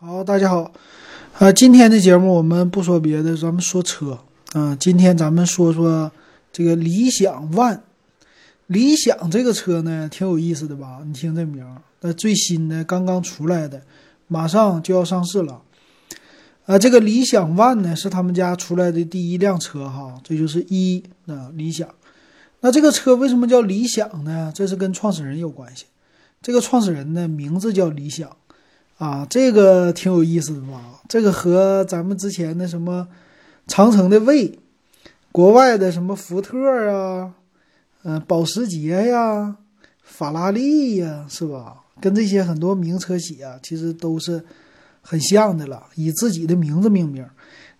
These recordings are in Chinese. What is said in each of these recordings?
好，大家好，呃，今天的节目我们不说别的，咱们说车啊、今天咱们说说这个理想 ONE。理想这个车呢，挺有意思的吧？你听这名，那最新的刚刚出来的，马上就要上市了。啊，这个理想 ONE 呢是他们家出来的第一辆车哈，这就是一啊理想。那这个车为什么叫理想呢？这是跟创始人有关系。这个创始人呢名字叫理想。啊，这个挺有意思的吧？这个和咱们之前的什么长城的魏，国外的什么福特啊，嗯、保时捷呀、法拉利呀，是吧？跟这些很多名车企啊，其实都是很像的了，以自己的名字命名。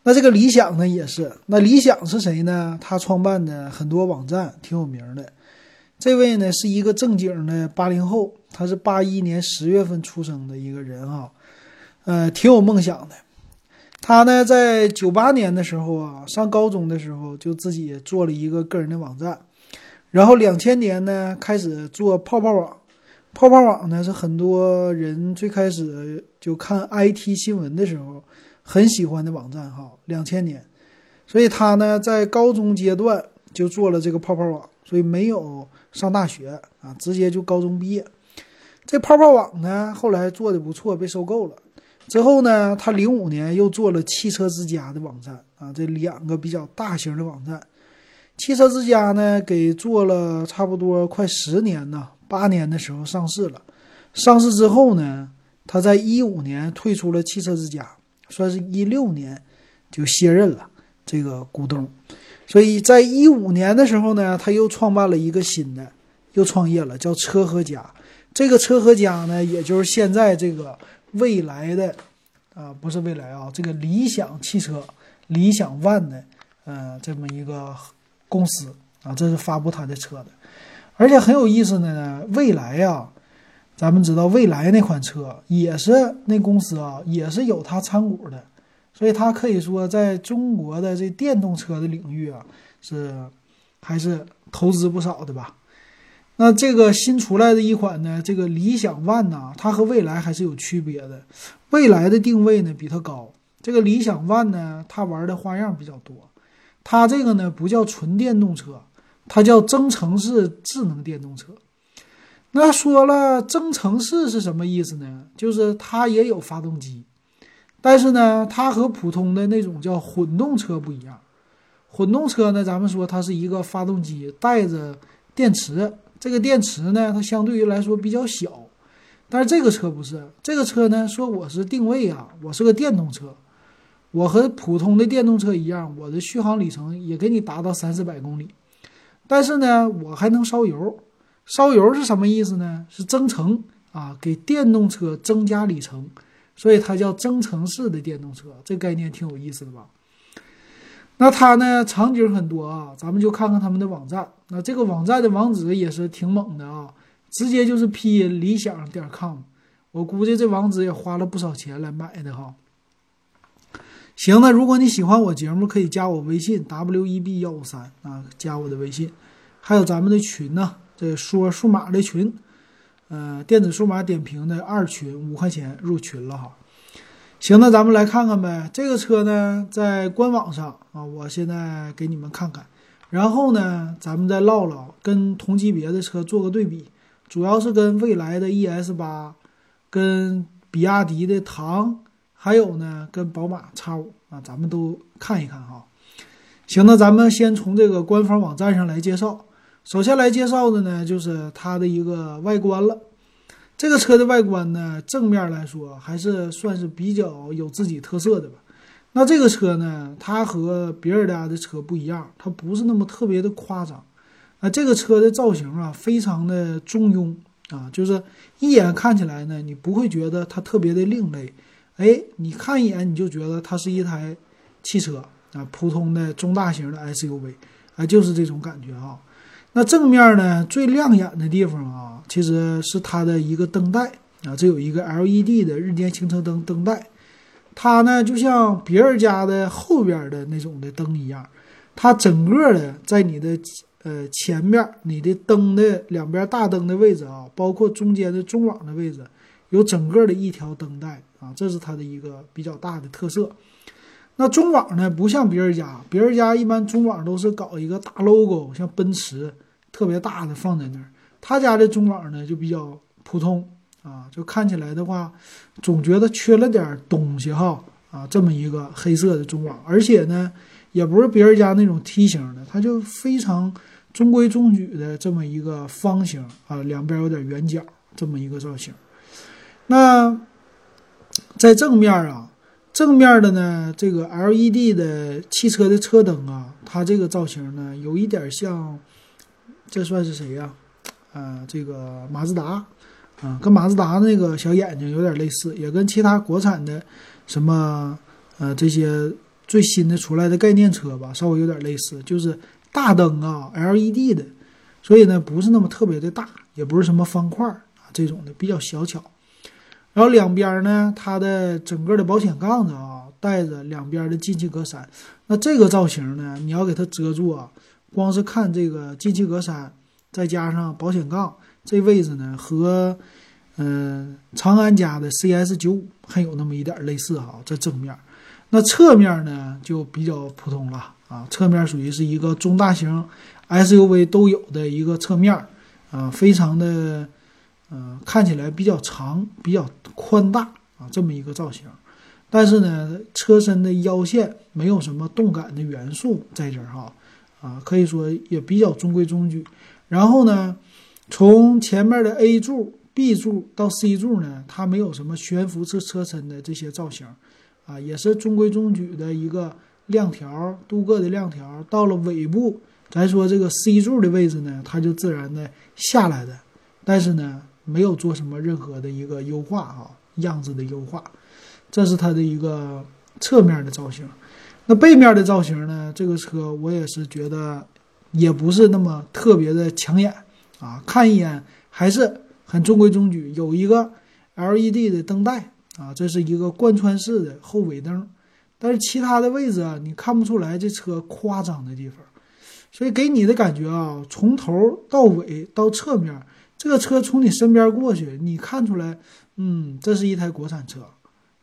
那这个理想呢，也是。那理想是谁呢？他创办的很多网站挺有名的。这位呢是一个正经的八零后，他是八一年十月份出生的一个人啊，呃，挺有梦想的。他呢在九八年的时候啊，上高中的时候就自己做了一个个人的网站，然后两千年呢开始做泡泡网。泡泡网呢是很多人最开始就看 IT 新闻的时候很喜欢的网站哈。两千年，所以他呢在高中阶段就做了这个泡泡网，所以没有上大学啊，直接就高中毕业。这泡泡网呢，后来做的不错，被收购了。之后呢，他零五年又做了汽车之家的网站啊，这两个比较大型的网站。汽车之家呢，给做了差不多快十年呢，八年的时候上市了。上市之后呢，他在一五年退出了汽车之家，算是一六年就卸任了这个股东。所以在一五年的时候呢，他又创办了一个新的，又创业了，叫车和家。这个车和家呢，也就是现在这个未来的啊，不是未来啊，这个理想汽车、理想 ONE 的呃这么一个公司啊，这是发布他的车的。而且很有意思的呢，未来呀、咱们知道未来那款车也是那公司啊，也是有它参股的。所以它可以说在中国的这电动车的领域啊，是还是投资不少的吧。那这个新出来的一款呢，这个理想 ONE 呐，它和蔚来还是有区别的。蔚来的定位呢比它高，这个理想 ONE 呢，它玩的花样比较多。它这个呢不叫纯电动车，它叫增程式智能电动车。那说了增程式是什么意思呢？就是它也有发动机。但是呢，它和普通的那种叫混动车不一样。混动车呢，咱们说它是一个发动机带着电池，这个电池呢，它相对于来说比较小。但是这个车不是，这个车呢，说我是定位啊，我是个电动车，我和普通的电动车一样，我的续航里程也给你达到三四百公里。但是呢，我还能烧油，烧油是什么意思呢？是增程啊，给电动车增加里程。所以它叫增程式的电动车，这概念挺有意思的吧？那它呢场景很多啊，咱们就看看他们的网站。那这个网站的网址也是挺猛的啊，直接就是拼音理想点 com，我估计这网址也花了不少钱来买的哈。行，那如果你喜欢我节目，可以加我微信 w e b 幺五三啊，加我的微信，还有咱们的群呢，这说数码的群。呃，电子数码点评的二群五块钱入群了哈。行，那咱们来看看呗。这个车呢，在官网上啊，我现在给你们看看。然后呢，咱们再唠唠，跟同级别的车做个对比，主要是跟蔚来的 ES 八，跟比亚迪的唐，还有呢，跟宝马 X 五啊，咱们都看一看哈。行，那咱们先从这个官方网站上来介绍。首先来介绍的呢，就是它的一个外观了。这个车的外观呢，正面来说还是算是比较有自己特色的吧。那这个车呢，它和别人家的车不一样，它不是那么特别的夸张。啊，这个车的造型啊，非常的中庸啊，就是一眼看起来呢，你不会觉得它特别的另类。哎，你看一眼你就觉得它是一台汽车啊，普通的中大型的 SUV，啊，就是这种感觉啊。那正面呢，最亮眼的地方啊，其实是它的一个灯带啊，这有一个 LED 的日间行车灯灯带，它呢就像别人家的后边的那种的灯一样，它整个的在你的呃前面，你的灯的两边大灯的位置啊，包括中间的中网的位置，有整个的一条灯带啊，这是它的一个比较大的特色。那中网呢，不像别人家，别人家一般中网都是搞一个大 logo，像奔驰特别大的放在那儿，他家的中网呢就比较普通啊，就看起来的话，总觉得缺了点东西哈啊，这么一个黑色的中网，而且呢，也不是别人家那种梯形的，它就非常中规中矩的这么一个方形啊，两边有点圆角这么一个造型。那在正面啊。正面的呢，这个 LED 的汽车的车灯啊，它这个造型呢，有一点像，这算是谁呀？啊，这个马自达，啊，跟马自达那个小眼睛有点类似，也跟其他国产的什么呃这些最新的出来的概念车吧，稍微有点类似，就是大灯啊，LED 的，所以呢，不是那么特别的大，也不是什么方块啊这种的，比较小巧。然后两边呢，它的整个的保险杠子啊，带着两边的进气格栅。那这个造型呢，你要给它遮住啊，光是看这个进气格栅，再加上保险杠这位置呢，和嗯长安家的 CS 九五还有那么一点类似哈。这正面，那侧面呢就比较普通了啊，侧面属于是一个中大型 SUV 都有的一个侧面啊，非常的。嗯，看起来比较长、比较宽大啊，这么一个造型。但是呢，车身的腰线没有什么动感的元素在这儿哈，啊，可以说也比较中规中矩。然后呢，从前面的 A 柱、B 柱到 C 柱呢，它没有什么悬浮式车身的这些造型，啊，也是中规中矩的一个亮条、镀铬的亮条。到了尾部，咱说这个 C 柱的位置呢，它就自然的下来的，但是呢。没有做什么任何的一个优化啊，样子的优化，这是它的一个侧面的造型。那背面的造型呢？这个车我也是觉得也不是那么特别的抢眼啊，看一眼还是很中规中矩。有一个 LED 的灯带啊，这是一个贯穿式的后尾灯，但是其他的位置啊，你看不出来这车夸张的地方，所以给你的感觉啊，从头到尾到侧面。这个车从你身边过去，你看出来，嗯，这是一台国产车，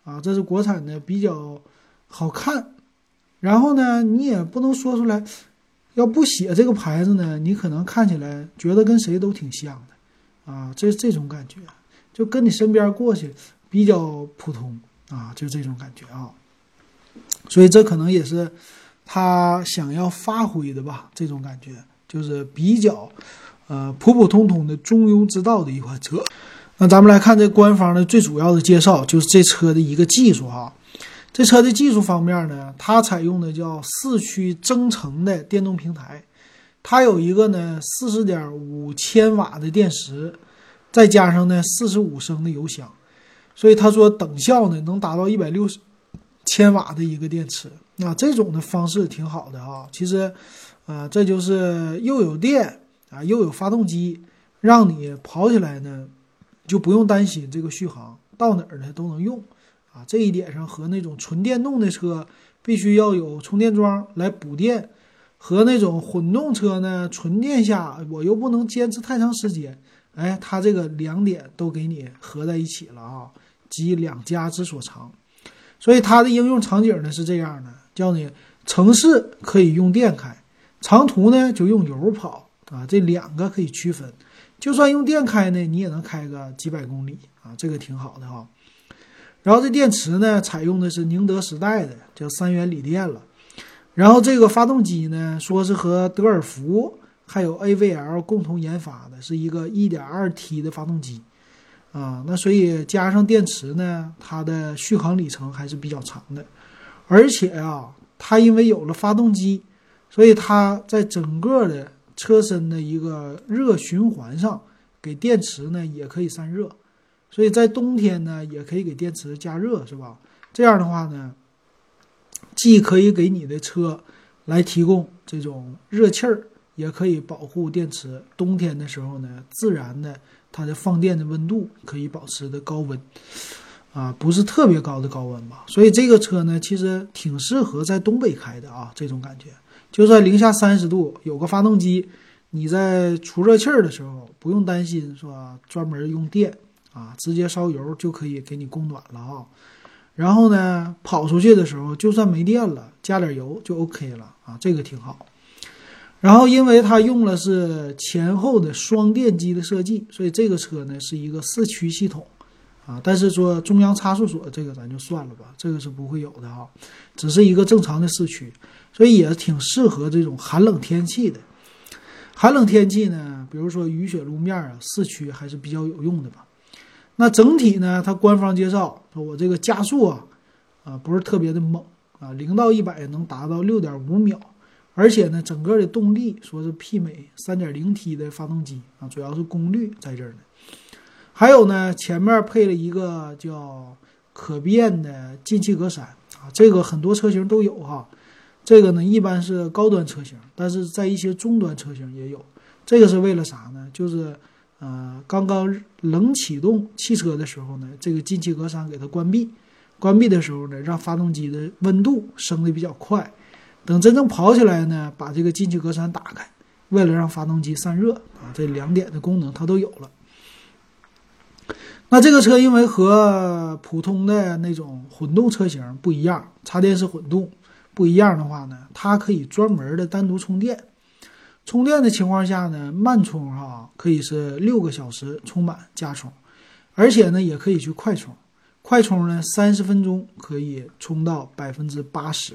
啊，这是国产的，比较好看。然后呢，你也不能说出来，要不写这个牌子呢，你可能看起来觉得跟谁都挺像的，啊，这这种感觉，就跟你身边过去比较普通啊，就这种感觉啊。所以这可能也是他想要发挥的吧，这种感觉就是比较。呃，普普通通的中庸之道的一款车，那咱们来看这官方的最主要的介绍，就是这车的一个技术哈。这车的技术方面呢，它采用的叫四驱增程的电动平台，它有一个呢四十点五千瓦的电池，再加上呢四十五升的油箱，所以他说等效呢能达到一百六十千瓦的一个电池。那这种的方式挺好的啊。其实，呃，这就是又有电。啊，又有发动机，让你跑起来呢，就不用担心这个续航，到哪儿呢都能用。啊，这一点上和那种纯电动的车必须要有充电桩来补电，和那种混动车呢纯电下我又不能坚持太长时间。哎，它这个两点都给你合在一起了啊，集两家之所长。所以它的应用场景呢是这样的，叫你城市可以用电开，长途呢就用油跑。啊，这两个可以区分，就算用电开呢，你也能开个几百公里啊，这个挺好的哈。然后这电池呢，采用的是宁德时代的，叫三元锂电了。然后这个发动机呢，说是和德尔福还有 AVL 共同研发的，是一个 1.2T 的发动机啊。那所以加上电池呢，它的续航里程还是比较长的。而且啊，它因为有了发动机，所以它在整个的车身的一个热循环上，给电池呢也可以散热，所以在冬天呢也可以给电池加热，是吧？这样的话呢，既可以给你的车来提供这种热气儿，也可以保护电池。冬天的时候呢，自然的它的放电的温度可以保持的高温，啊，不是特别高的高温吧？所以这个车呢，其实挺适合在东北开的啊，这种感觉。就算零下三十度，有个发动机，你在出热气儿的时候不用担心说专门用电啊，直接烧油就可以给你供暖了啊。然后呢，跑出去的时候就算没电了，加点油就 OK 了啊，这个挺好。然后因为它用的是前后的双电机的设计，所以这个车呢是一个四驱系统啊。但是说中央差速锁这个咱就算了吧，这个是不会有的哈，只是一个正常的四驱，所以也挺适合这种寒冷天气的。寒冷天气呢，比如说雨雪路面啊，四驱还是比较有用的吧。那整体呢，它官方介绍说我这个加速啊，啊不是特别的猛啊，零到一百能达到六点五秒，而且呢，整个的动力说是媲美三点零 T 的发动机啊，主要是功率在这儿呢。还有呢，前面配了一个叫可变的进气格栅啊，这个很多车型都有哈。这个呢，一般是高端车型，但是在一些中端车型也有。这个是为了啥呢？就是，呃，刚刚冷启动汽车的时候呢，这个进气格栅给它关闭，关闭的时候呢，让发动机的温度升的比较快。等真正跑起来呢，把这个进气格栅打开，为了让发动机散热啊，这两点的功能它都有了。那这个车因为和普通的那种混动车型不一样，插电式混动。不一样的话呢，它可以专门的单独充电。充电的情况下呢，慢充哈可以是六个小时充满加充，而且呢也可以去快充。快充呢三十分钟可以充到百分之八十。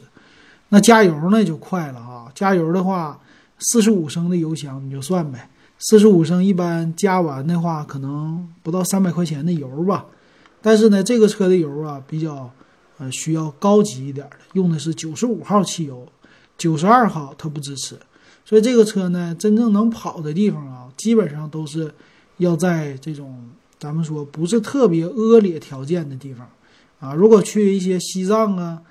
那加油呢就快了哈，加油的话四十五升的油箱你就算呗，四十五升一般加完的话可能不到三百块钱的油吧。但是呢这个车的油啊比较。呃，需要高级一点的，用的是九十五号汽油，九十二号它不支持。所以这个车呢，真正能跑的地方啊，基本上都是要在这种咱们说不是特别恶劣条件的地方啊。如果去一些西藏啊、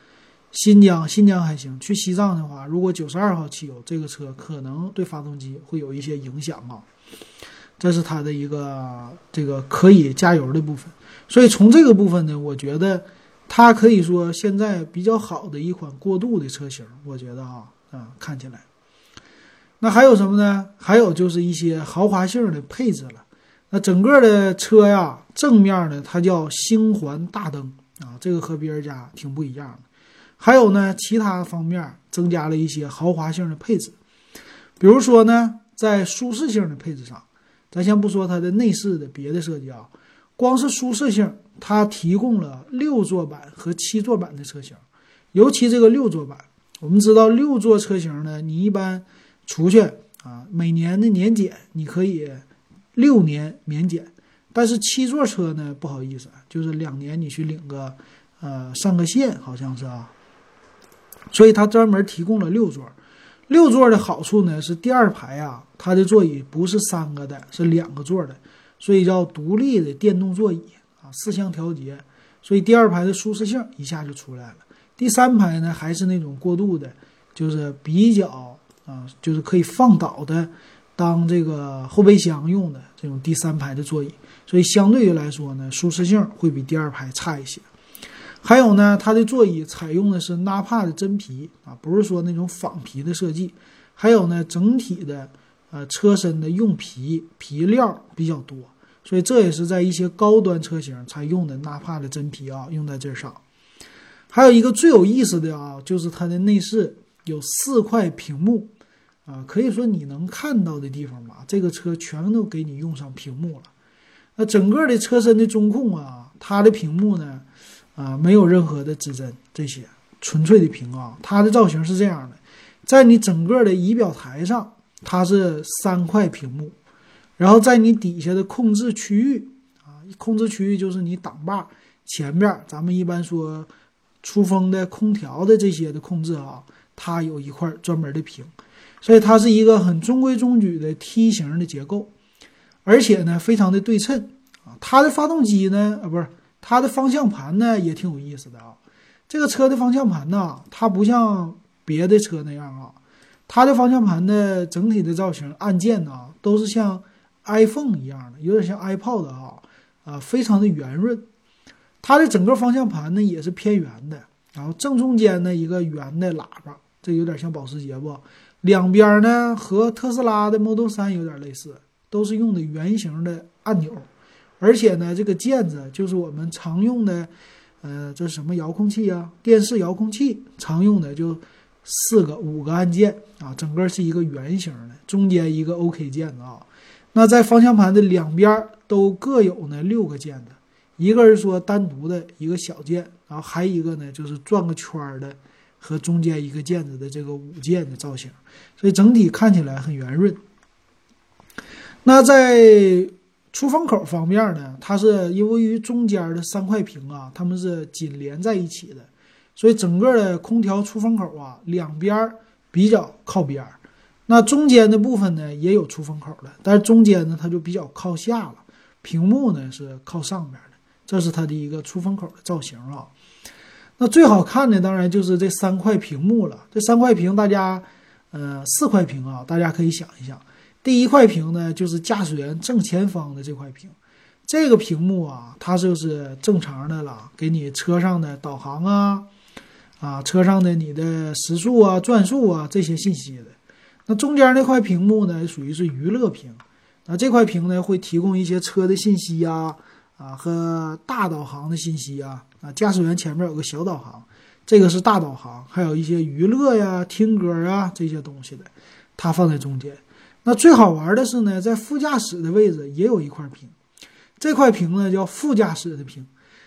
新疆，新疆还行。去西藏的话，如果九十二号汽油，这个车可能对发动机会有一些影响啊。这是它的一个这个可以加油的部分。所以从这个部分呢，我觉得。它可以说现在比较好的一款过渡的车型，我觉得啊啊看起来，那还有什么呢？还有就是一些豪华性的配置了。那整个的车呀，正面呢它叫星环大灯啊，这个和别人家挺不一样的。还有呢，其他方面增加了一些豪华性的配置，比如说呢，在舒适性的配置上，咱先不说它的内饰的别的设计啊，光是舒适性。它提供了六座版和七座版的车型，尤其这个六座版，我们知道六座车型呢，你一般出去啊，每年的年检你可以六年免检，但是七座车呢，不好意思，就是两年你去领个呃上个线，好像是啊，所以它专门提供了六座。六座的好处呢是第二排啊，它的座椅不是三个的，是两个座的，所以叫独立的电动座椅。四项调节，所以第二排的舒适性一下就出来了。第三排呢，还是那种过渡的，就是比较啊，就是可以放倒的，当这个后备箱用的这种第三排的座椅。所以相对于来说呢，舒适性会比第二排差一些。还有呢，它的座椅采用的是纳帕的真皮啊，不是说那种仿皮的设计。还有呢，整体的呃车身的用皮皮料比较多。所以这也是在一些高端车型才用的纳帕的真皮啊，用在这上。还有一个最有意思的啊，就是它的内饰有四块屏幕啊，可以说你能看到的地方吧，这个车全都给你用上屏幕了。那整个的车身的中控啊，它的屏幕呢啊，没有任何的指针，这些纯粹的屏啊。它的造型是这样的，在你整个的仪表台上，它是三块屏幕。然后在你底下的控制区域啊，控制区域就是你挡把前面，咱们一般说出风的空调的这些的控制啊，它有一块专门的屏，所以它是一个很中规中矩的梯形的结构，而且呢非常的对称啊。它的发动机呢，啊不是它的方向盘呢也挺有意思的啊。这个车的方向盘呢，它不像别的车那样啊，它的方向盘的整体的造型按键呢都是像。iPhone 一样的，有点像 iPod 啊，啊，非常的圆润。它的整个方向盘呢也是偏圆的，然后正中间呢一个圆的喇叭，这有点像保时捷不？两边呢和特斯拉的 Model 3有点类似，都是用的圆形的按钮，而且呢，这个键子就是我们常用的，呃，这什么遥控器啊？电视遥控器常用的就四个、五个按键啊，整个是一个圆形的，中间一个 OK 键子啊。那在方向盘的两边都各有呢六个键子，一个是说单独的一个小键，然后还一个呢就是转个圈儿的和中间一个键子的这个五键的造型，所以整体看起来很圆润。那在出风口方面呢，它是因为于中间的三块屏啊，它们是紧连在一起的，所以整个的空调出风口啊，两边比较靠边儿。那中间的部分呢，也有出风口的，但是中间呢，它就比较靠下了，屏幕呢是靠上边的，这是它的一个出风口的造型啊。那最好看的当然就是这三块屏幕了。这三块屏，大家，呃，四块屏啊，大家可以想一想。第一块屏呢，就是驾驶员正前方的这块屏，这个屏幕啊，它就是正常的了，给你车上的导航啊，啊，车上的你的时速啊、转速啊这些信息的。那中间那块屏幕呢，属于是娱乐屏，那这块屏呢会提供一些车的信息呀，啊和大导航的信息啊，啊驾驶员前面有个小导航，这个是大导航，还有一些娱乐呀、听歌啊这些东西的，它放在中间。那最好玩的是呢，在副驾驶的位置也有一块屏，这块屏呢叫副驾驶的屏。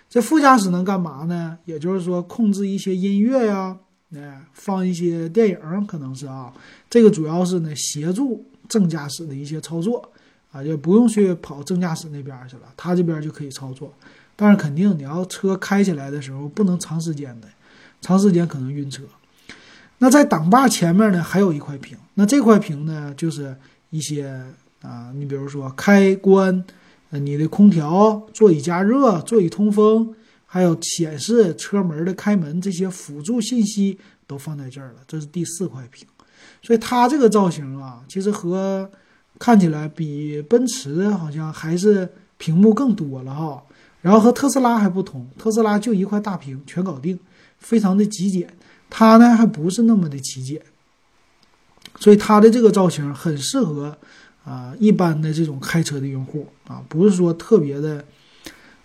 这副驾驶能干嘛呢？也就是说控制一些音乐呀，哎，放一些电影，可能是啊。这个主要是呢协助正驾驶的一些操作啊，就不用去跑正驾驶那边去了，他这边就可以操作。但是肯定你要车开起来的时候不能长时间的，长时间可能晕车。那在挡把前面呢还有一块屏，那这块屏呢就是。一些啊，你比如说开关，你的空调、座椅加热、座椅通风，还有显示车门的开门这些辅助信息都放在这儿了。这是第四块屏，所以它这个造型啊，其实和看起来比奔驰好像还是屏幕更多了哈。然后和特斯拉还不同，特斯拉就一块大屏全搞定，非常的极简。它呢还不是那么的极简。所以它的这个造型很适合啊一般的这种开车的用户啊，不是说特别的，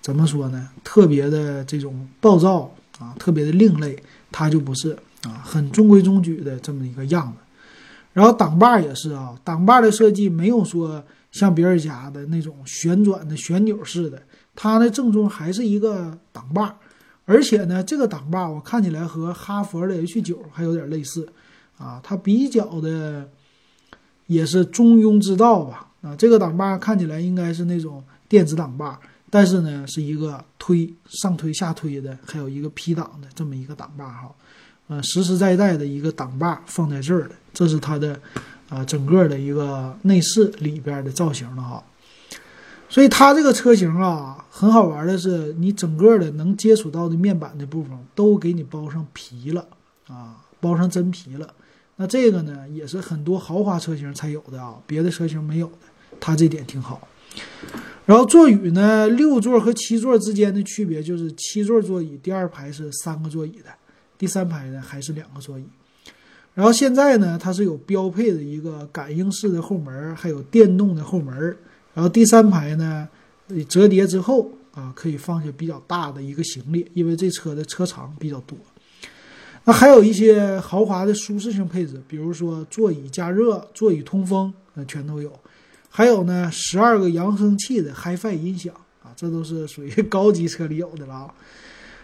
怎么说呢？特别的这种暴躁啊，特别的另类，它就不是啊，很中规中矩的这么一个样子。然后挡把也是啊，挡把的设计没有说像别人家的那种旋转的旋钮式的，它呢正宗还是一个挡把，而且呢这个挡把我看起来和哈佛的 H 九还有点类似。啊，它比较的也是中庸之道吧。啊，这个挡把看起来应该是那种电子挡把，但是呢是一个推上推下推的，还有一个 P 档的这么一个挡把哈。呃，实实在在的一个挡把放在这儿的，这是它的啊整个的一个内饰里边的造型了哈。所以它这个车型啊，很好玩的是，你整个的能接触到的面板的部分都给你包上皮了啊，包上真皮了。那这个呢，也是很多豪华车型才有的啊，别的车型没有的，它这点挺好。然后座椅呢，六座和七座之间的区别就是七座座椅第二排是三个座椅的，第三排呢还是两个座椅。然后现在呢，它是有标配的一个感应式的后门，还有电动的后门。然后第三排呢，折叠之后啊，可以放下比较大的一个行李，因为这车的车长比较多。那还有一些豪华的舒适性配置，比如说座椅加热、座椅通风，那全都有。还有呢，十二个扬声器的 HiFi 音响啊，这都是属于 高级车里有的了啊。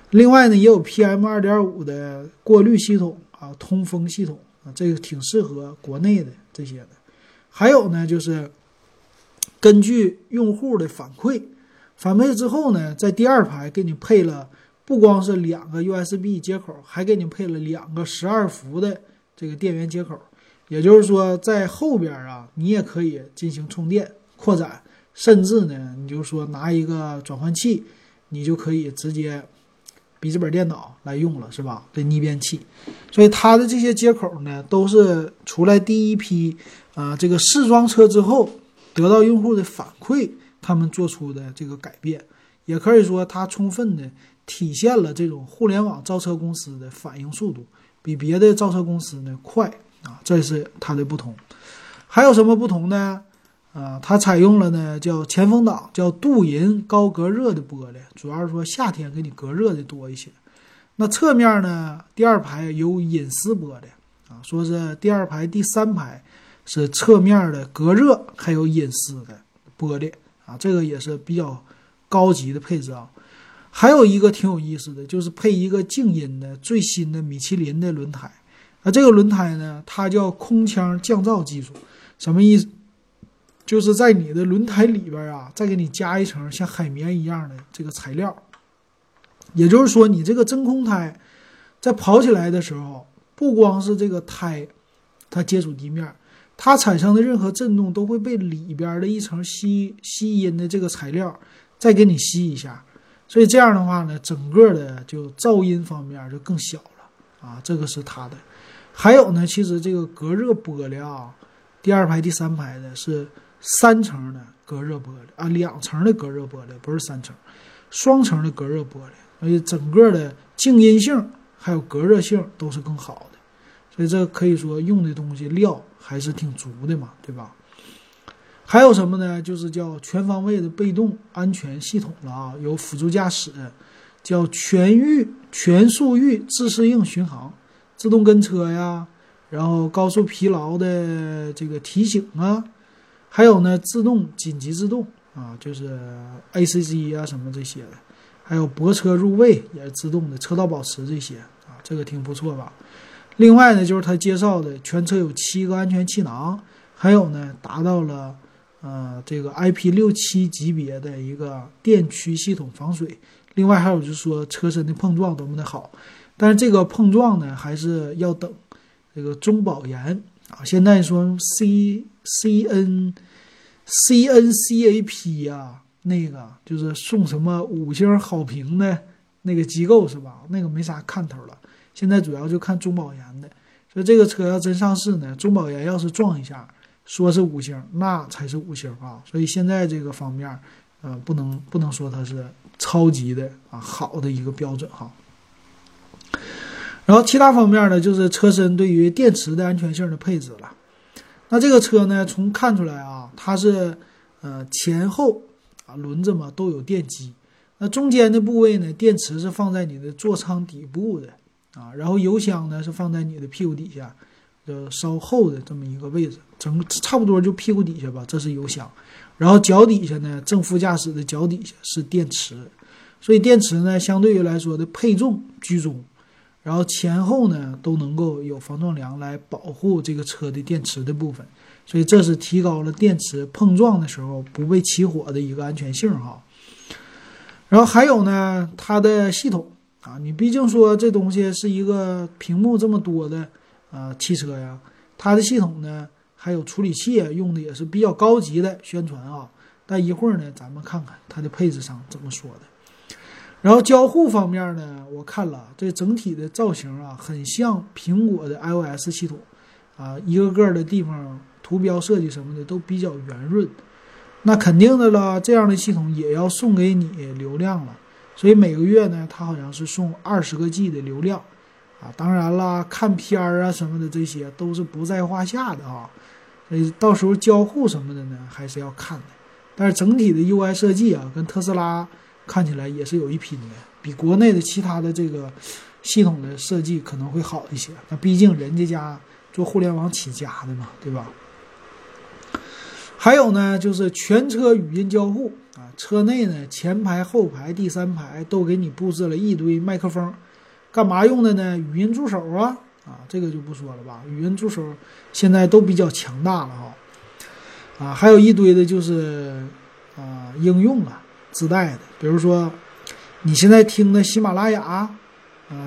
另外呢，也有 PM 二点五的过滤系统啊，通风系统啊，这个挺适合国内的这些的。还有呢，就是根据用户的反馈，反馈之后呢，在第二排给你配了。不光是两个 USB 接口，还给你配了两个十二伏的这个电源接口，也就是说，在后边啊，你也可以进行充电扩展，甚至呢，你就说拿一个转换器，你就可以直接笔记本电脑来用了，是吧？这逆变器，所以它的这些接口呢，都是出来第一批啊，这个试装车之后得到用户的反馈，他们做出的这个改变，也可以说它充分的。体现了这种互联网造车公司的反应速度比别的造车公司呢快啊，这是它的不同。还有什么不同呢？啊，它采用了呢叫前风挡，叫镀银高隔热的玻璃，主要是说夏天给你隔热的多一些。那侧面呢，第二排有隐私玻璃啊，说是第二排、第三排是侧面的隔热还有隐私的玻璃啊，这个也是比较高级的配置啊。还有一个挺有意思的，就是配一个静音的最新的米其林的轮胎。那，这个轮胎呢，它叫空腔降噪技术，什么意思？就是在你的轮胎里边啊，再给你加一层像海绵一样的这个材料。也就是说，你这个真空胎在跑起来的时候，不光是这个胎它接触地面，它产生的任何震动都会被里边的一层吸吸音的这个材料再给你吸一下。所以这样的话呢，整个的就噪音方面就更小了啊，这个是它的。还有呢，其实这个隔热玻璃啊，第二排、第三排的是三层的隔热玻璃啊，两层的隔热玻璃，不是三层，双层的隔热玻璃，所以整个的静音性还有隔热性都是更好的。所以这可以说用的东西料还是挺足的嘛，对吧？还有什么呢？就是叫全方位的被动安全系统了啊，有辅助驾驶，叫全域全速域自适应巡航，自动跟车呀，然后高速疲劳的这个提醒啊，还有呢自动紧急制动啊，就是 ACC 啊什么这些的，还有泊车入位也是自动的，车道保持这些啊，这个挺不错吧？另外呢，就是他介绍的全车有七个安全气囊，还有呢达到了。呃，这个 IP 六七级别的一个电驱系统防水，另外还有就是说车身的碰撞多么的好，但是这个碰撞呢还是要等这个中保研啊。现在说 C C N C N C A P 呀，那个就是送什么五星好评的那个机构是吧？那个没啥看头了。现在主要就看中保研的，所以这个车要真上市呢，中保研要是撞一下。说是五星，那才是五星啊！所以现在这个方面，呃，不能不能说它是超级的啊，好的一个标准哈。然后其他方面呢，就是车身对于电池的安全性的配置了。那这个车呢，从看出来啊，它是呃前后啊轮子嘛都有电机，那中间的部位呢，电池是放在你的座舱底部的啊，然后油箱呢是放在你的屁股底下。就稍后的这么一个位置，整差不多就屁股底下吧，这是油箱，然后脚底下呢，正副驾驶的脚底下是电池，所以电池呢相对于来说的配重居中，然后前后呢都能够有防撞梁来保护这个车的电池的部分，所以这是提高了电池碰撞的时候不被起火的一个安全性哈。然后还有呢，它的系统啊，你毕竟说这东西是一个屏幕这么多的。啊，汽车呀，它的系统呢，还有处理器用的也是比较高级的宣传啊。但一会儿呢，咱们看看它的配置上怎么说的。然后交互方面呢，我看了这整体的造型啊，很像苹果的 iOS 系统啊，一个个的地方图标设计什么的都比较圆润。那肯定的了，这样的系统也要送给你流量了，所以每个月呢，它好像是送二十个 G 的流量。啊，当然了，看片儿啊什么的，这些都是不在话下的啊。所以到时候交互什么的呢，还是要看的。但是整体的 UI 设计啊，跟特斯拉看起来也是有一拼的，比国内的其他的这个系统的设计可能会好一些。那毕竟人家家做互联网起家的嘛，对吧？还有呢，就是全车语音交互啊，车内呢前排、后排、第三排都给你布置了一堆麦克风。干嘛用的呢？语音助手啊，啊，这个就不说了吧。语音助手现在都比较强大了哈，啊，还有一堆的就是啊应用了自带的，比如说你现在听的喜马拉雅，啊，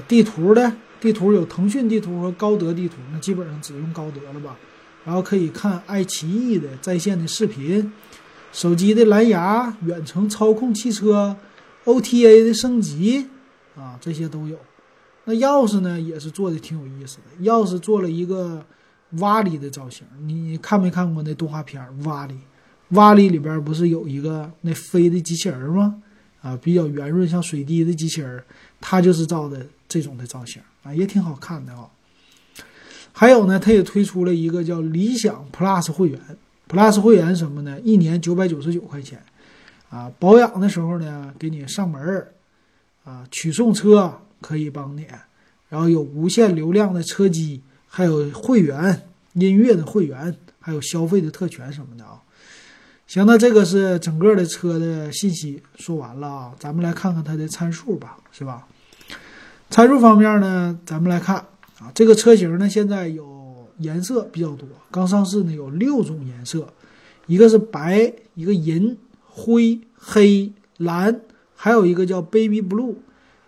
地图的地图有腾讯地图和高德地图，那基本上只用高德了吧。然后可以看爱奇艺的在线的视频，手机的蓝牙远程操控汽车，OTA 的升级啊，这些都有。那钥匙呢，也是做的挺有意思的。钥匙做了一个瓦里的造型，你看没看过那动画片《瓦里》？瓦里里边不是有一个那飞的机器人吗？啊，比较圆润，像水滴的机器人，它就是造的这种的造型啊，也挺好看的啊。还有呢，它也推出了一个叫理想 Plus 会员 Plus 会员什么呢？一年九百九十九块钱，啊，保养的时候呢，给你上门，啊，取送车可以帮你，然后有无限流量的车机，还有会员音乐的会员，还有消费的特权什么的啊。行，那这个是整个的车的信息说完了啊，咱们来看看它的参数吧，是吧？参数方面呢，咱们来看啊，这个车型呢现在有。颜色比较多，刚上市呢有六种颜色，一个是白，一个银、灰、黑、蓝，还有一个叫 baby blue。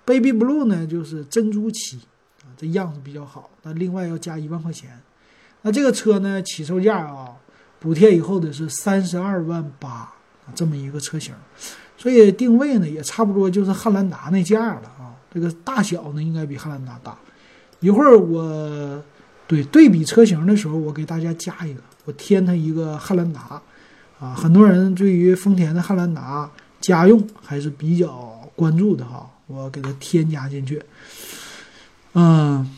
baby blue 呢就是珍珠漆啊，这样子比较好，那另外要加一万块钱。那这个车呢起售价啊，补贴以后的是三十二万八这么一个车型，所以定位呢也差不多就是汉兰达那价了啊。这个大小呢应该比汉兰达大。一会儿我。对对比车型的时候，我给大家加一个，我添它一个汉兰达，啊，很多人对于丰田的汉兰达家用还是比较关注的哈，我给它添加进去。嗯，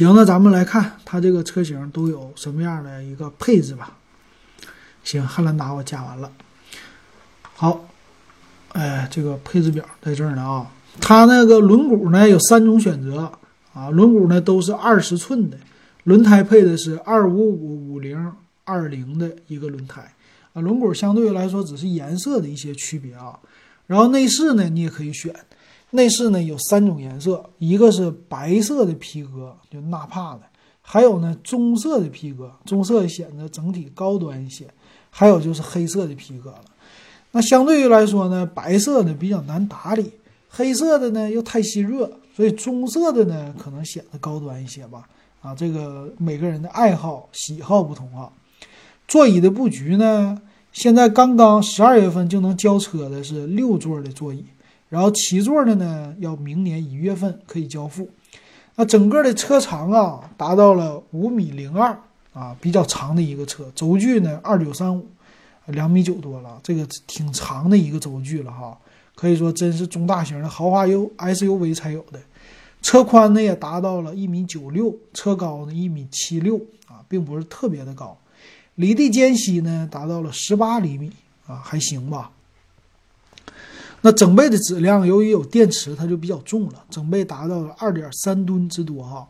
行，那咱们来看它这个车型都有什么样的一个配置吧。行，汉兰达我加完了。好，哎，这个配置表在这儿呢啊，它那个轮毂呢有三种选择。啊，轮毂呢都是二十寸的，轮胎配的是二五五五零二零的一个轮胎啊。轮毂相对来说只是颜色的一些区别啊。然后内饰呢，你也可以选，内饰呢有三种颜色，一个是白色的皮革，就纳帕的；还有呢棕色的皮革，棕色显得整体高端一些；还有就是黑色的皮革了。那相对于来说呢，白色的比较难打理，黑色的呢又太吸热。所以棕色的呢，可能显得高端一些吧。啊，这个每个人的爱好喜好不同啊。座椅的布局呢，现在刚刚十二月份就能交车的是六座的座椅，然后七座的呢，要明年一月份可以交付。那整个的车长啊，达到了五米零二啊，比较长的一个车。轴距呢，二九三五，两米九多了，这个挺长的一个轴距了哈。可以说真是中大型的豪华 U SUV 才有的。车宽呢也达到了一米九六，车高呢一米七六啊，并不是特别的高。离地间隙呢达到了十八厘米啊，还行吧。那整备的质量，由于有电池，它就比较重了，整备达到了二点三吨之多哈。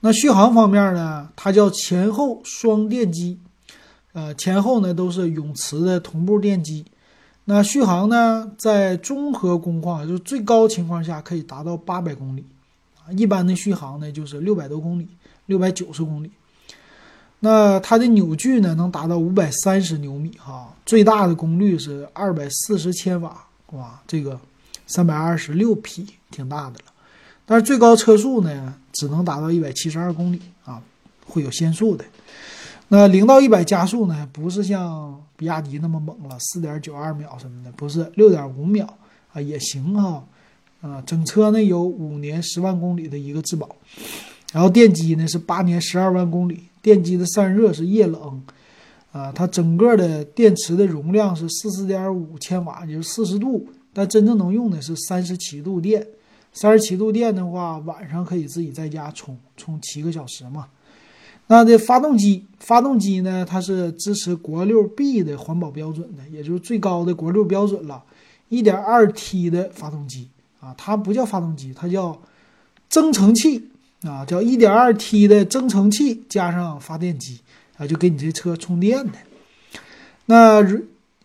那续航方面呢，它叫前后双电机，呃，前后呢都是永磁的同步电机。那续航呢，在综合工况，就是最高情况下可以达到八百公里。啊一般的续航呢，就是六百多公里，六百九十公里。那它的扭矩呢，能达到五百三十牛米，哈，最大的功率是二百四十千瓦，哇，这个三百二十六匹，挺大的了。但是最高车速呢，只能达到一百七十二公里啊，会有限速的。那零到一百加速呢，不是像比亚迪那么猛了，四点九二秒什么的，不是六点五秒啊，也行哈。啊，整车呢有五年十万公里的一个质保，然后电机呢是八年十二万公里，电机的散热是液冷，啊，它整个的电池的容量是四十点五千瓦，也就是四十度，但真正能用的是三十七度电，三十七度电的话，晚上可以自己在家充充七个小时嘛。那这发动机，发动机呢，它是支持国六 B 的环保标准的，也就是最高的国六标准了，一点二 T 的发动机。啊，它不叫发动机，它叫增程器啊，叫 1.2T 的增程器加上发电机啊，就给你这车充电的。那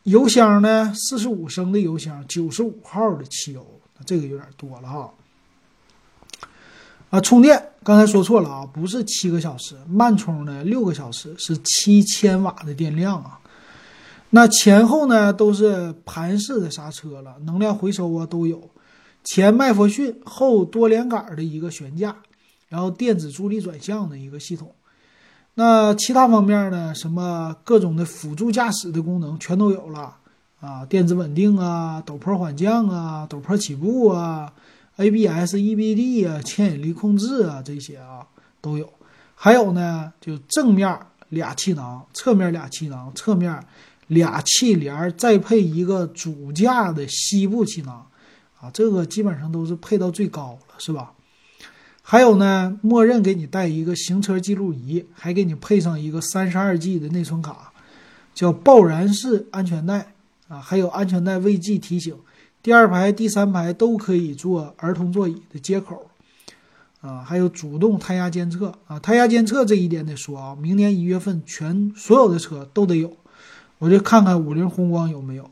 油箱呢？四十五升的油箱，九十五号的汽油，那这个有点多了哈。啊，充电刚才说错了啊，不是七个小时，慢充呢六个小时，是七千瓦的电量啊。那前后呢都是盘式的刹车了，能量回收啊都有。前麦弗逊，后多连杆的一个悬架，然后电子助力转向的一个系统。那其他方面呢？什么各种的辅助驾驶的功能全都有了啊，电子稳定啊，陡坡缓降啊，陡坡起步啊，ABS、EBD 啊，牵引力控制啊，这些啊都有。还有呢，就正面俩气囊，侧面俩气囊，侧面俩气帘，再配一个主驾的膝部气囊。啊，这个基本上都是配到最高了，是吧？还有呢，默认给你带一个行车记录仪，还给你配上一个三十二 G 的内存卡，叫爆燃式安全带啊，还有安全带未系提醒。第二排、第三排都可以做儿童座椅的接口，啊，还有主动胎压监测啊。胎压监测这一点得说啊，明年一月份全所有的车都得有。我就看看五菱宏光有没有，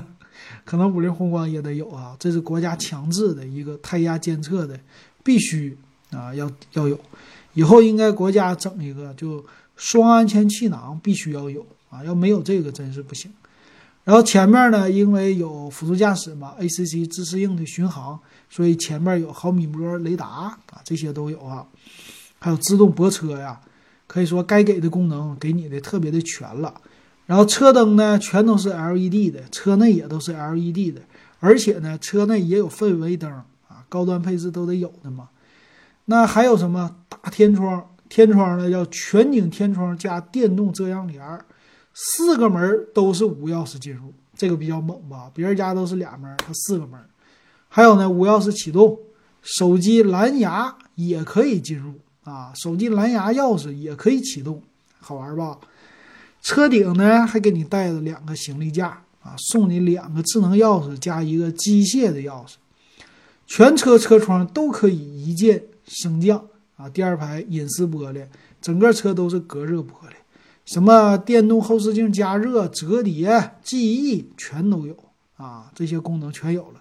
可能五菱宏光也得有啊。这是国家强制的一个胎压监测的，必须啊要要有。以后应该国家整一个，就双安全气囊必须要有啊，要没有这个真是不行。然后前面呢，因为有辅助驾驶嘛，ACC 自适应的巡航，所以前面有毫米波雷达啊，这些都有啊，还有自动泊车呀，可以说该给的功能给你的特别的全了。然后车灯呢，全都是 LED 的，车内也都是 LED 的，而且呢，车内也有氛围灯，高端配置都得有的嘛。那还有什么大天窗？天窗呢叫全景天窗加电动遮阳帘儿。四个门都是无钥匙进入，这个比较猛吧？别人家都是俩门，它四个门。还有呢，无钥匙启动，手机蓝牙也可以进入啊，手机蓝牙钥匙也可以启动，好玩吧？车顶呢还给你带了两个行李架啊，送你两个智能钥匙加一个机械的钥匙，全车车窗都可以一键升降啊，第二排隐私玻璃，整个车都是隔热玻璃。什么电动后视镜加热、折叠、记忆全都有啊，这些功能全有了。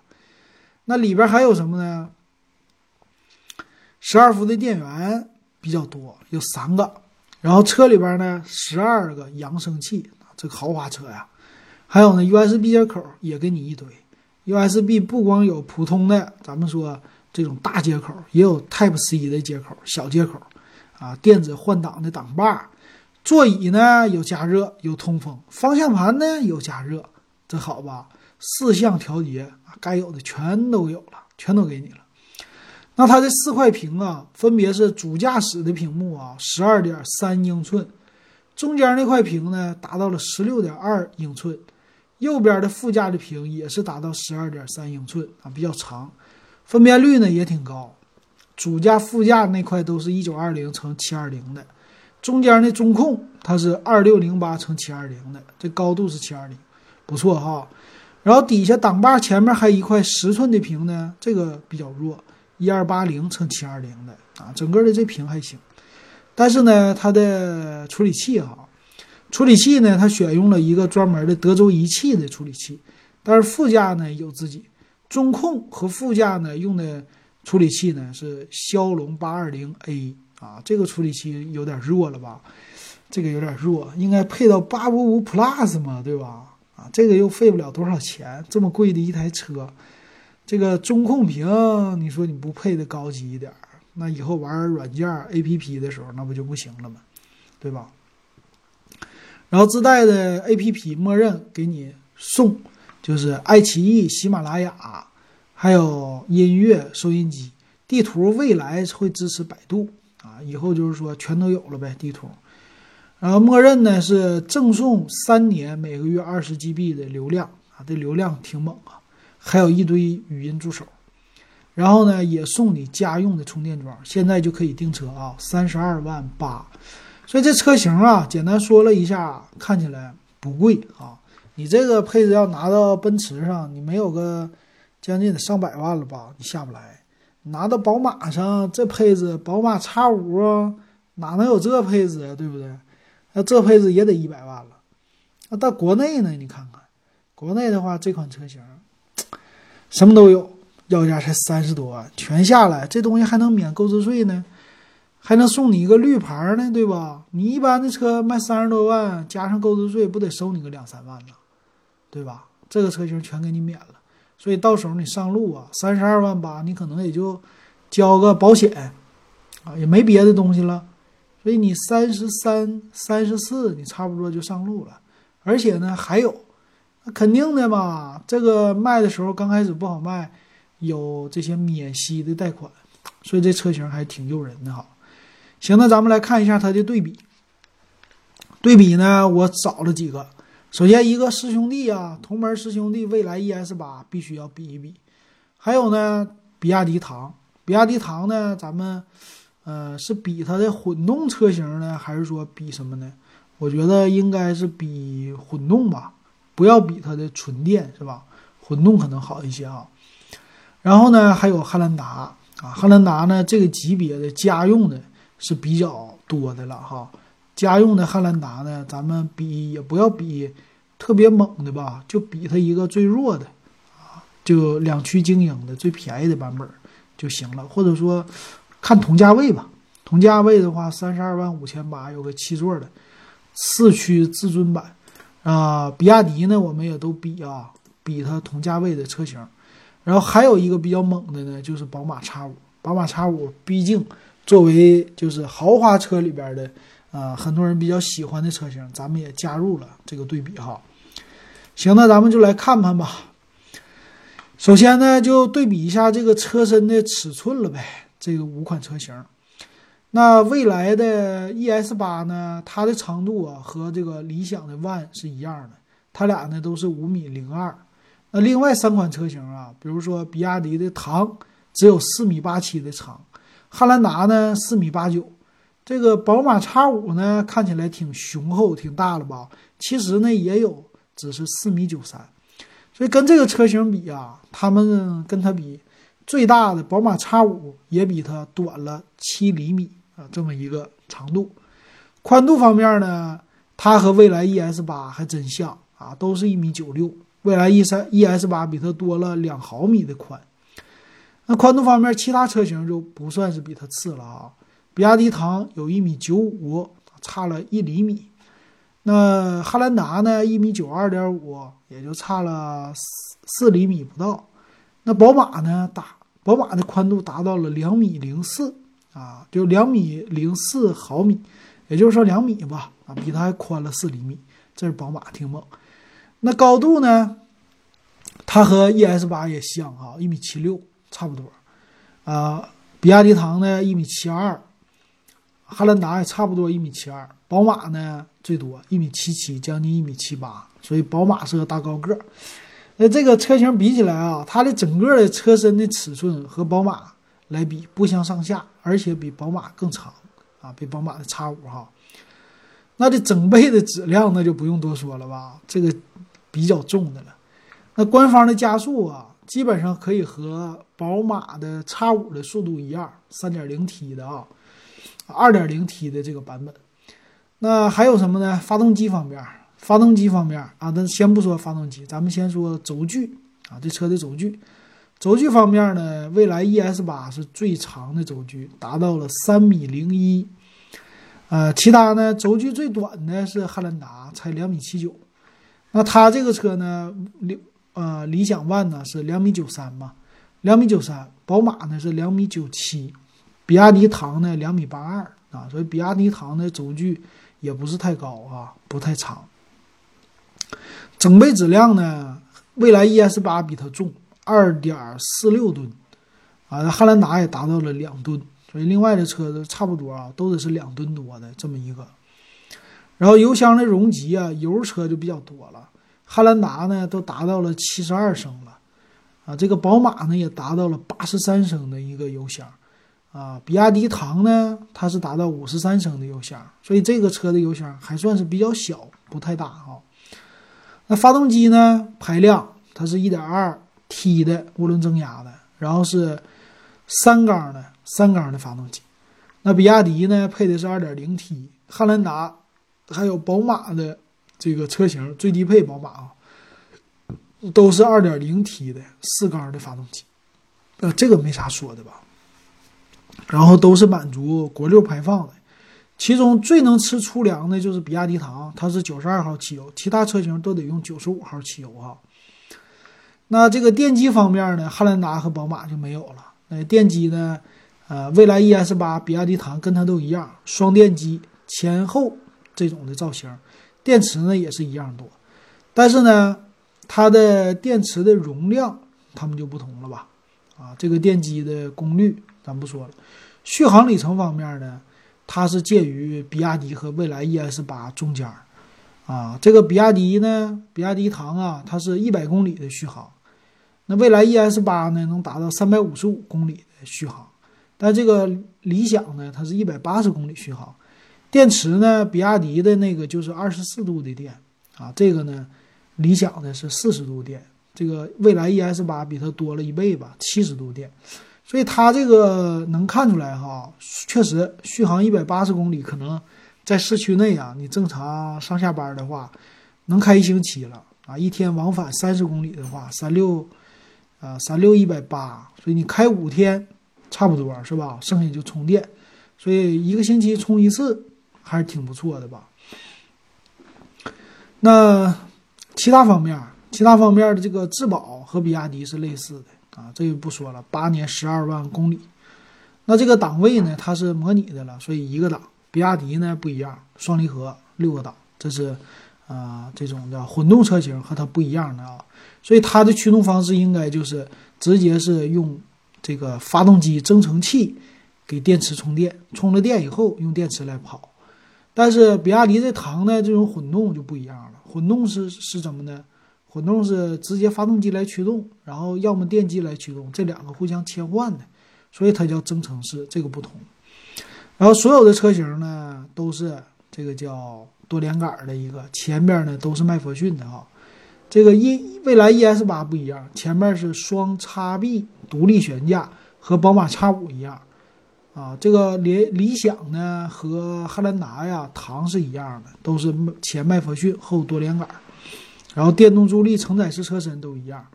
那里边还有什么呢？十二伏的电源比较多，有三个。然后车里边呢，十二个扬声器，这个豪华车呀。还有呢，USB 接口也给你一堆。USB 不光有普通的，咱们说这种大接口，也有 Type C 的接口、小接口啊，电子换挡的挡把。座椅呢有加热有通风，方向盘呢有加热，这好吧？四项调节啊，该有的全都有了，全都给你了。那它这四块屏啊，分别是主驾驶的屏幕啊，十二点三英寸，中间那块屏呢达到了十六点二英寸，右边的副驾的屏也是达到十二点三英寸啊，比较长，分辨率呢也挺高，主驾副驾那块都是一九二零乘七二零的。中间的中控它是二六零八乘七二零的，这高度是七二零，不错哈。然后底下挡把前面还一块十寸的屏呢，这个比较弱，一二八零乘七二零的啊，整个的这屏还行。但是呢，它的处理器哈，处理器呢，它选用了一个专门的德州仪器的处理器，但是副驾呢有自己，中控和副驾呢用的处理器呢是骁龙八二零 A。啊，这个处理器有点弱了吧？这个有点弱，应该配到八五五 Plus 嘛，对吧？啊，这个又费不了多少钱，这么贵的一台车，这个中控屏，你说你不配的高级一点，那以后玩软件 APP 的时候，那不就不行了吗？对吧？然后自带的 APP 默认给你送，就是爱奇艺、喜马拉雅，还有音乐收音机，地图未来会支持百度。啊，以后就是说全都有了呗，地图。然后默认呢是赠送三年，每个月二十 GB 的流量啊，这流量挺猛啊，还有一堆语音助手。然后呢也送你家用的充电桩，现在就可以订车啊，三十二万八。所以这车型啊，简单说了一下，看起来不贵啊。你这个配置要拿到奔驰上，你没有个将近得上百万了吧，你下不来。拿到宝马上这配置，宝马 X 五哪能有这配置啊？对不对？那这配置也得一百万了。那到国内呢？你看看，国内的话，这款车型什么都有，要价才三十多万，全下来，这东西还能免购置税呢，还能送你一个绿牌呢，对吧？你一般的车卖三十多万，加上购置税，不得收你个两三万呢，对吧？这个车型全给你免了。所以到时候你上路啊，三十二万八，你可能也就交个保险啊，也没别的东西了。所以你三十三、三十四，你差不多就上路了。而且呢，还有，那肯定的嘛，这个卖的时候刚开始不好卖，有这些免息的贷款，所以这车型还挺诱人的哈。行，那咱们来看一下它的对比。对比呢，我找了几个。首先，一个师兄弟啊，同门师兄弟，蔚来 ES 八必须要比一比。还有呢，比亚迪唐，比亚迪唐呢，咱们呃是比它的混动车型呢，还是说比什么呢？我觉得应该是比混动吧，不要比它的纯电是吧？混动可能好一些啊。然后呢，还有汉兰达啊，汉兰达呢这个级别的家用的是比较多的了哈。家用的汉兰达呢，咱们比也不要比特别猛的吧，就比它一个最弱的啊，就两驱精英的最便宜的版本就行了，或者说看同价位吧。同价位的话，三十二万五千八有个七座的四驱至尊版啊。比亚迪呢，我们也都比啊，比它同价位的车型。然后还有一个比较猛的呢，就是宝马 X 五。宝马 X 五毕竟作为就是豪华车里边的。啊，很多人比较喜欢的车型，咱们也加入了这个对比哈。行，那咱们就来看看吧。首先呢，就对比一下这个车身的尺寸了呗。这个五款车型，那未来的 ES 八呢，它的长度啊和这个理想的 ONE 是一样的，它俩呢都是五米零二。那另外三款车型啊，比如说比亚迪的唐只有四米八七的长，汉兰达呢四米八九。这个宝马 X 五呢，看起来挺雄厚、挺大了吧？其实呢，也有，只是四米九三。所以跟这个车型比啊，他们跟它比，最大的宝马 X 五也比它短了七厘米啊，这么一个长度。宽度方面呢，它和蔚来 ES 八还真像啊，都是一米九六。蔚来 E 三 ES 八比它多了两毫米的宽。宽度方面，其他车型就不算是比它次了啊。比亚迪唐有一米九五，差了一厘米。那汉兰达呢？一米九二点五，也就差了四四厘米不到。那宝马呢？大宝马的宽度达到了两米零四啊，就两米零四毫米，也就是说两米吧啊，比它还宽了四厘米。这是宝马挺猛。那高度呢？它和 ES 八也像啊，一米七六，差不多。啊，比亚迪唐呢？一米七二。汉兰达也差不多一米七二，宝马呢最多一米七七，将近一米七八，所以宝马是个大高个儿。那这个车型比起来啊，它的整个的车身的尺寸和宝马来比不相上下，而且比宝马更长啊，比宝马的 X 五哈。那这整备的质量那就不用多说了吧，这个比较重的了。那官方的加速啊，基本上可以和宝马的 X 五的速度一样，三点零 T 的啊。二点零 T 的这个版本，那还有什么呢？发动机方面，发动机方面啊，那先不说发动机，咱们先说轴距啊，这车的轴距。轴距方面呢，蔚来 ES 八是最长的轴距，达到了三米零一。呃，其他呢，轴距最短的是汉兰达，才两米七九。那它这个车呢，六呃理想 ONE 呢是两米九三嘛，两米九三。宝马呢是两米九七。比亚迪唐呢，两米八二啊，所以比亚迪唐的轴距也不是太高啊，不太长。整备质量呢，蔚来 ES 八比它重二点四六吨啊，汉兰达也达到了两吨，所以另外的车子差不多啊，都得是两吨多的这么一个。然后油箱的容积啊，油车就比较多了，汉兰达呢都达到了七十二升了啊，这个宝马呢也达到了八十三升的一个油箱。啊，比亚迪唐呢，它是达到五十三升的油箱，所以这个车的油箱还算是比较小，不太大啊。那发动机呢，排量它是一点二 T 的涡轮增压的，然后是三缸的三缸的发动机。那比亚迪呢，配的是二点零 T，汉兰达还有宝马的这个车型最低配宝马啊，都是二点零 T 的四缸的发动机。呃，这个没啥说的吧？然后都是满足国六排放的，其中最能吃粗粮的就是比亚迪唐，它是九十二号汽油，其他车型都得用九十五号汽油哈。那这个电机方面呢，汉兰达和宝马就没有了。那电机呢，呃，蔚来 ES 八、比亚迪唐跟它都一样，双电机前后这种的造型，电池呢也是一样多，但是呢，它的电池的容量它们就不同了吧？啊，这个电机的功率。咱不说了，续航里程方面呢，它是介于比亚迪和蔚来 ES 八中间，啊，这个比亚迪呢，比亚迪唐啊，它是一百公里的续航，那蔚来 ES 八呢，能达到三百五十五公里的续航，但这个理想呢，它是一百八十公里续航，电池呢，比亚迪的那个就是二十四度的电啊，这个呢，理想的是四十度电。这个蔚来 ES 八比它多了一倍吧，七十度电。所以它这个能看出来哈，确实续航一百八十公里，可能在市区内啊，你正常上下班的话，能开一星期了啊。一天往返三十公里的话，三六啊三六一百八，所以你开五天差不多是吧？剩下就充电，所以一个星期充一次。还是挺不错的吧。那其他方面，其他方面的这个质保和比亚迪是类似的啊，这就不说了。八年十二万公里，那这个档位呢，它是模拟的了，所以一个档。比亚迪呢不一样，双离合六个档，这是啊这种的混动车型和它不一样的啊，所以它的驱动方式应该就是直接是用这个发动机增程器给电池充电，充了电以后用电池来跑。但是比亚迪这唐呢，这种混动就不一样了。混动是是什么呢？混动是直接发动机来驱动，然后要么电机来驱动，这两个互相切换的，所以它叫增程式，这个不同。然后所有的车型呢，都是这个叫多连杆的一个，前边呢都是麦弗逊的哈。这个一蔚来 ES 八不一样，前面是双叉臂独立悬架，和宝马叉五一样。啊，这个理理想呢和汉兰达呀，唐是一样的，都是前麦弗逊后多连杆，然后电动助力、承载式车身都一样，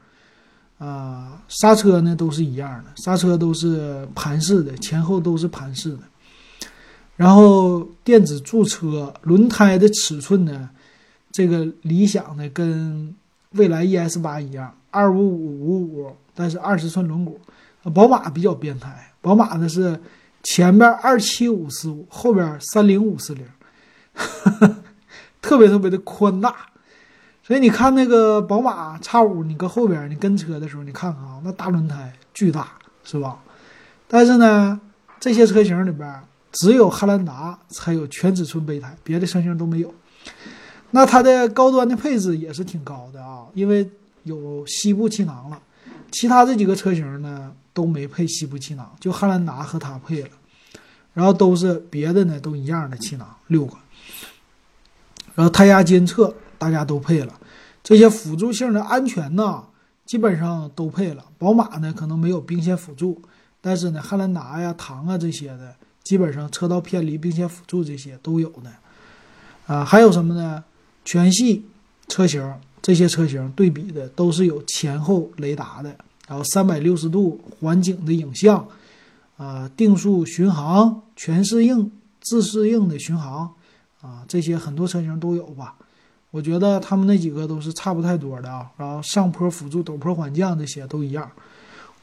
啊，刹车呢都是一样的，刹车都是盘式的，前后都是盘式的，然后电子驻车，轮胎的尺寸呢，这个理想呢跟蔚来 ES 八一样，二五五五五，但是二十寸轮毂，宝马比较变态，宝马的是。前边二七五四五，后边三零五四零，特别特别的宽大，所以你看那个宝马叉五，你搁后边你跟车的时候，你看看啊，那大轮胎巨大，是吧？但是呢，这些车型里边只有汉兰达才有全尺寸备胎，别的车型都没有。那它的高端的配置也是挺高的啊，因为有膝部气囊了，其他这几个车型呢？都没配膝部气囊，就汉兰达和它配了，然后都是别的呢，都一样的气囊六个，然后胎压监测大家都配了，这些辅助性的安全呢，基本上都配了。宝马呢可能没有并线辅助，但是呢汉兰达呀、唐啊这些的，基本上车道偏离并线辅助这些都有的。啊，还有什么呢？全系车型这些车型对比的都是有前后雷达的。然后三百六十度环景的影像，啊，定速巡航、全适应、自适应的巡航，啊，这些很多车型都有吧？我觉得他们那几个都是差不太多的啊。然后上坡辅助、陡坡缓降这些都一样。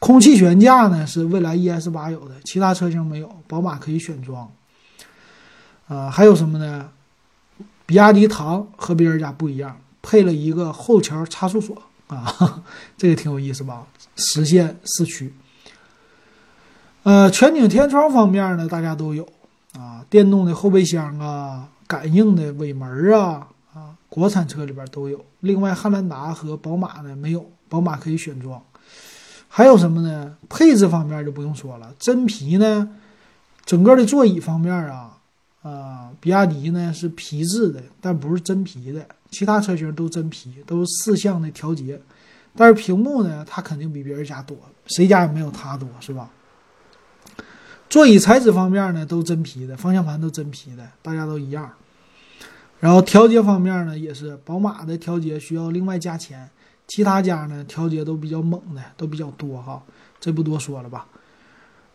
空气悬架呢是蔚来 ES 八有的，其他车型没有，宝马可以选装。啊，还有什么呢？比亚迪唐和别人家不一样，配了一个后桥差速锁。啊，这个挺有意思吧？实现四驱。呃，全景天窗方面呢，大家都有啊，电动的后备箱啊，感应的尾门啊，啊，国产车里边都有。另外，汉兰达和宝马呢没有，宝马可以选装。还有什么呢？配置方面就不用说了，真皮呢，整个的座椅方面啊，啊，比亚迪呢是皮质的，但不是真皮的。其他车型都真皮，都是四向的调节，但是屏幕呢，它肯定比别人家多，谁家也没有它多，是吧？座椅材质方面呢，都真皮的，方向盘都真皮的，大家都一样。然后调节方面呢，也是宝马的调节需要另外加钱，其他家呢调节都比较猛的，都比较多哈，这不多说了吧。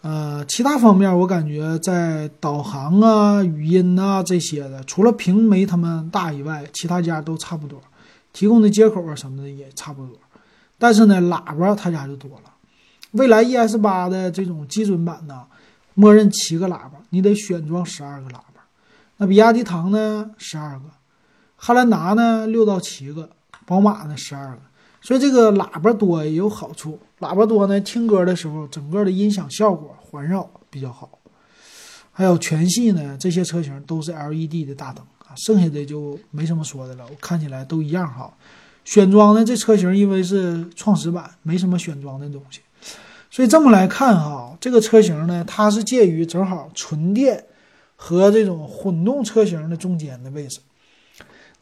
呃，其他方面我感觉在导航啊、语音啊这些的，除了屏没他们大以外，其他家都差不多，提供的接口啊什么的也差不多。但是呢，喇叭他家就多了。蔚来 ES 八的这种基准版呢，默认七个喇叭，你得选装十二个喇叭。那比亚迪唐呢，十二个；汉兰达呢，六到七个；宝马呢，十二个。所以这个喇叭多也有好处，喇叭多呢，听歌的时候整个的音响效果环绕比较好。还有全系呢，这些车型都是 LED 的大灯啊，剩下的就没什么说的了，我看起来都一样哈。选装的这车型因为是创始版，没什么选装的东西，所以这么来看哈，这个车型呢，它是介于正好纯电和这种混动车型的中间的位置。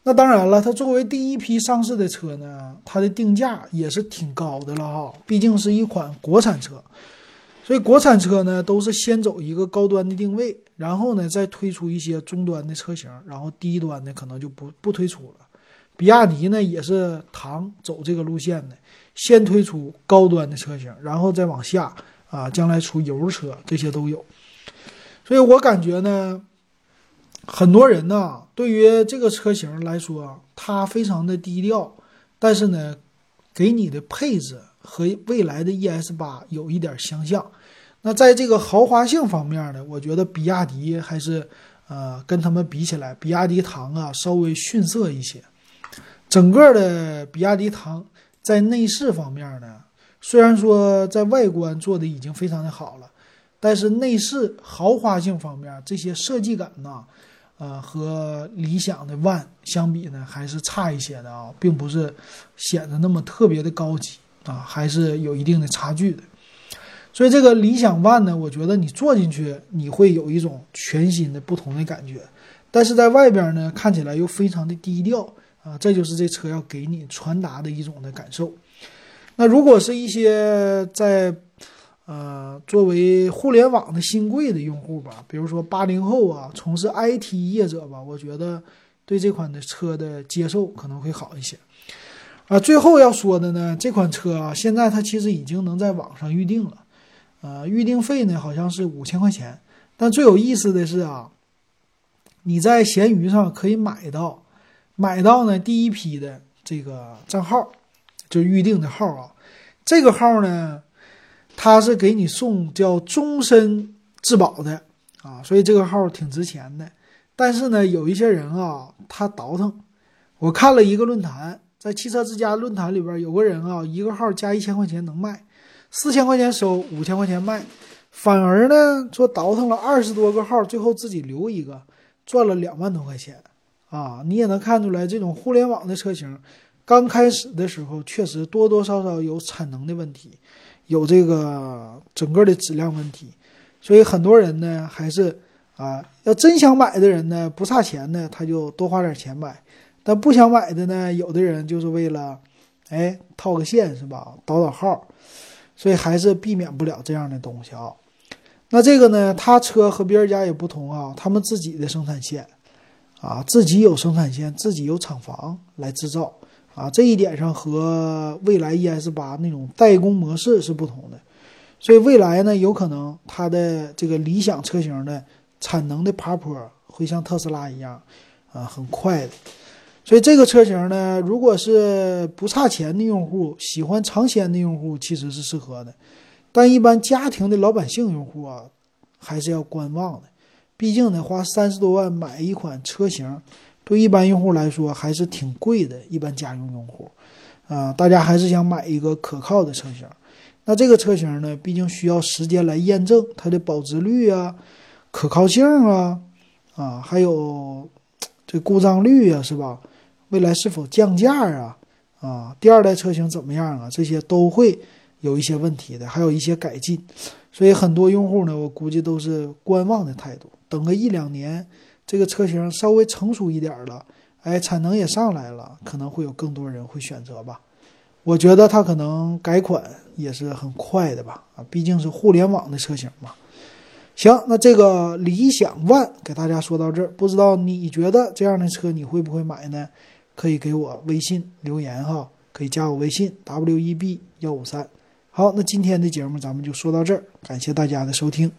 那当然了，它作为第一批上市的车呢，它的定价也是挺高的了哈，毕竟是一款国产车。所以国产车呢，都是先走一个高端的定位，然后呢再推出一些中端的车型，然后低端的可能就不不推出了。比亚迪呢也是唐走这个路线的，先推出高端的车型，然后再往下啊，将来出油车这些都有。所以我感觉呢，很多人呢对于这个车型来说，它非常的低调，但是呢，给你的配置和未来的 ES 八有一点相像。那在这个豪华性方面呢，我觉得比亚迪还是，呃，跟他们比起来，比亚迪唐啊稍微逊色一些。整个的比亚迪唐在内饰方面呢，虽然说在外观做的已经非常的好了，但是内饰豪华性方面这些设计感呢，呃，和理想的 ONE 相比呢，还是差一些的啊，并不是显得那么特别的高级啊，还是有一定的差距的。所以这个理想 ONE 呢，我觉得你坐进去你会有一种全新的不同的感觉，但是在外边呢看起来又非常的低调啊，这就是这车要给你传达的一种的感受。那如果是一些在呃作为互联网的新贵的用户吧，比如说八零后啊，从事 IT 业者吧，我觉得对这款的车的接受可能会好一些。啊，最后要说的呢，这款车啊，现在它其实已经能在网上预定了。呃，预定费呢好像是五千块钱，但最有意思的是啊，你在闲鱼上可以买到，买到呢第一批的这个账号，就预定的号啊，这个号呢，它是给你送叫终身质保的啊，所以这个号挺值钱的。但是呢，有一些人啊，他倒腾，我看了一个论坛，在汽车之家论坛里边有个人啊，一个号加一千块钱能卖。四千块钱收，五千块钱卖，反而呢说倒腾了二十多个号，最后自己留一个，赚了两万多块钱，啊，你也能看出来，这种互联网的车型，刚开始的时候确实多多少少有产能的问题，有这个整个的质量问题，所以很多人呢还是啊，要真想买的人呢，不差钱呢，他就多花点钱买，但不想买的呢，有的人就是为了，哎，套个现是吧，倒倒号。所以还是避免不了这样的东西啊。那这个呢，他车和别人家也不同啊，他们自己的生产线啊，自己有生产线，自己有厂房来制造啊。这一点上和蔚来 ES 八那种代工模式是不同的。所以未来呢，有可能它的这个理想车型的产能的爬坡会像特斯拉一样啊，很快的。所以这个车型呢，如果是不差钱的用户，喜欢尝鲜的用户，其实是适合的。但一般家庭的老百姓用户啊，还是要观望的。毕竟呢，花三十多万买一款车型，对一般用户来说还是挺贵的。一般家用用户，啊，大家还是想买一个可靠的车型。那这个车型呢，毕竟需要时间来验证它的保值率啊、可靠性啊，啊，还有这故障率啊，是吧？未来是否降价啊？啊，第二代车型怎么样啊？这些都会有一些问题的，还有一些改进，所以很多用户呢，我估计都是观望的态度，等个一两年，这个车型稍微成熟一点了，哎，产能也上来了，可能会有更多人会选择吧。我觉得它可能改款也是很快的吧，啊，毕竟是互联网的车型嘛。行，那这个理想 ONE 给大家说到这儿，不知道你觉得这样的车你会不会买呢？可以给我微信留言哈，可以加我微信 w e b 幺五三。好，那今天的节目咱们就说到这儿，感谢大家的收听。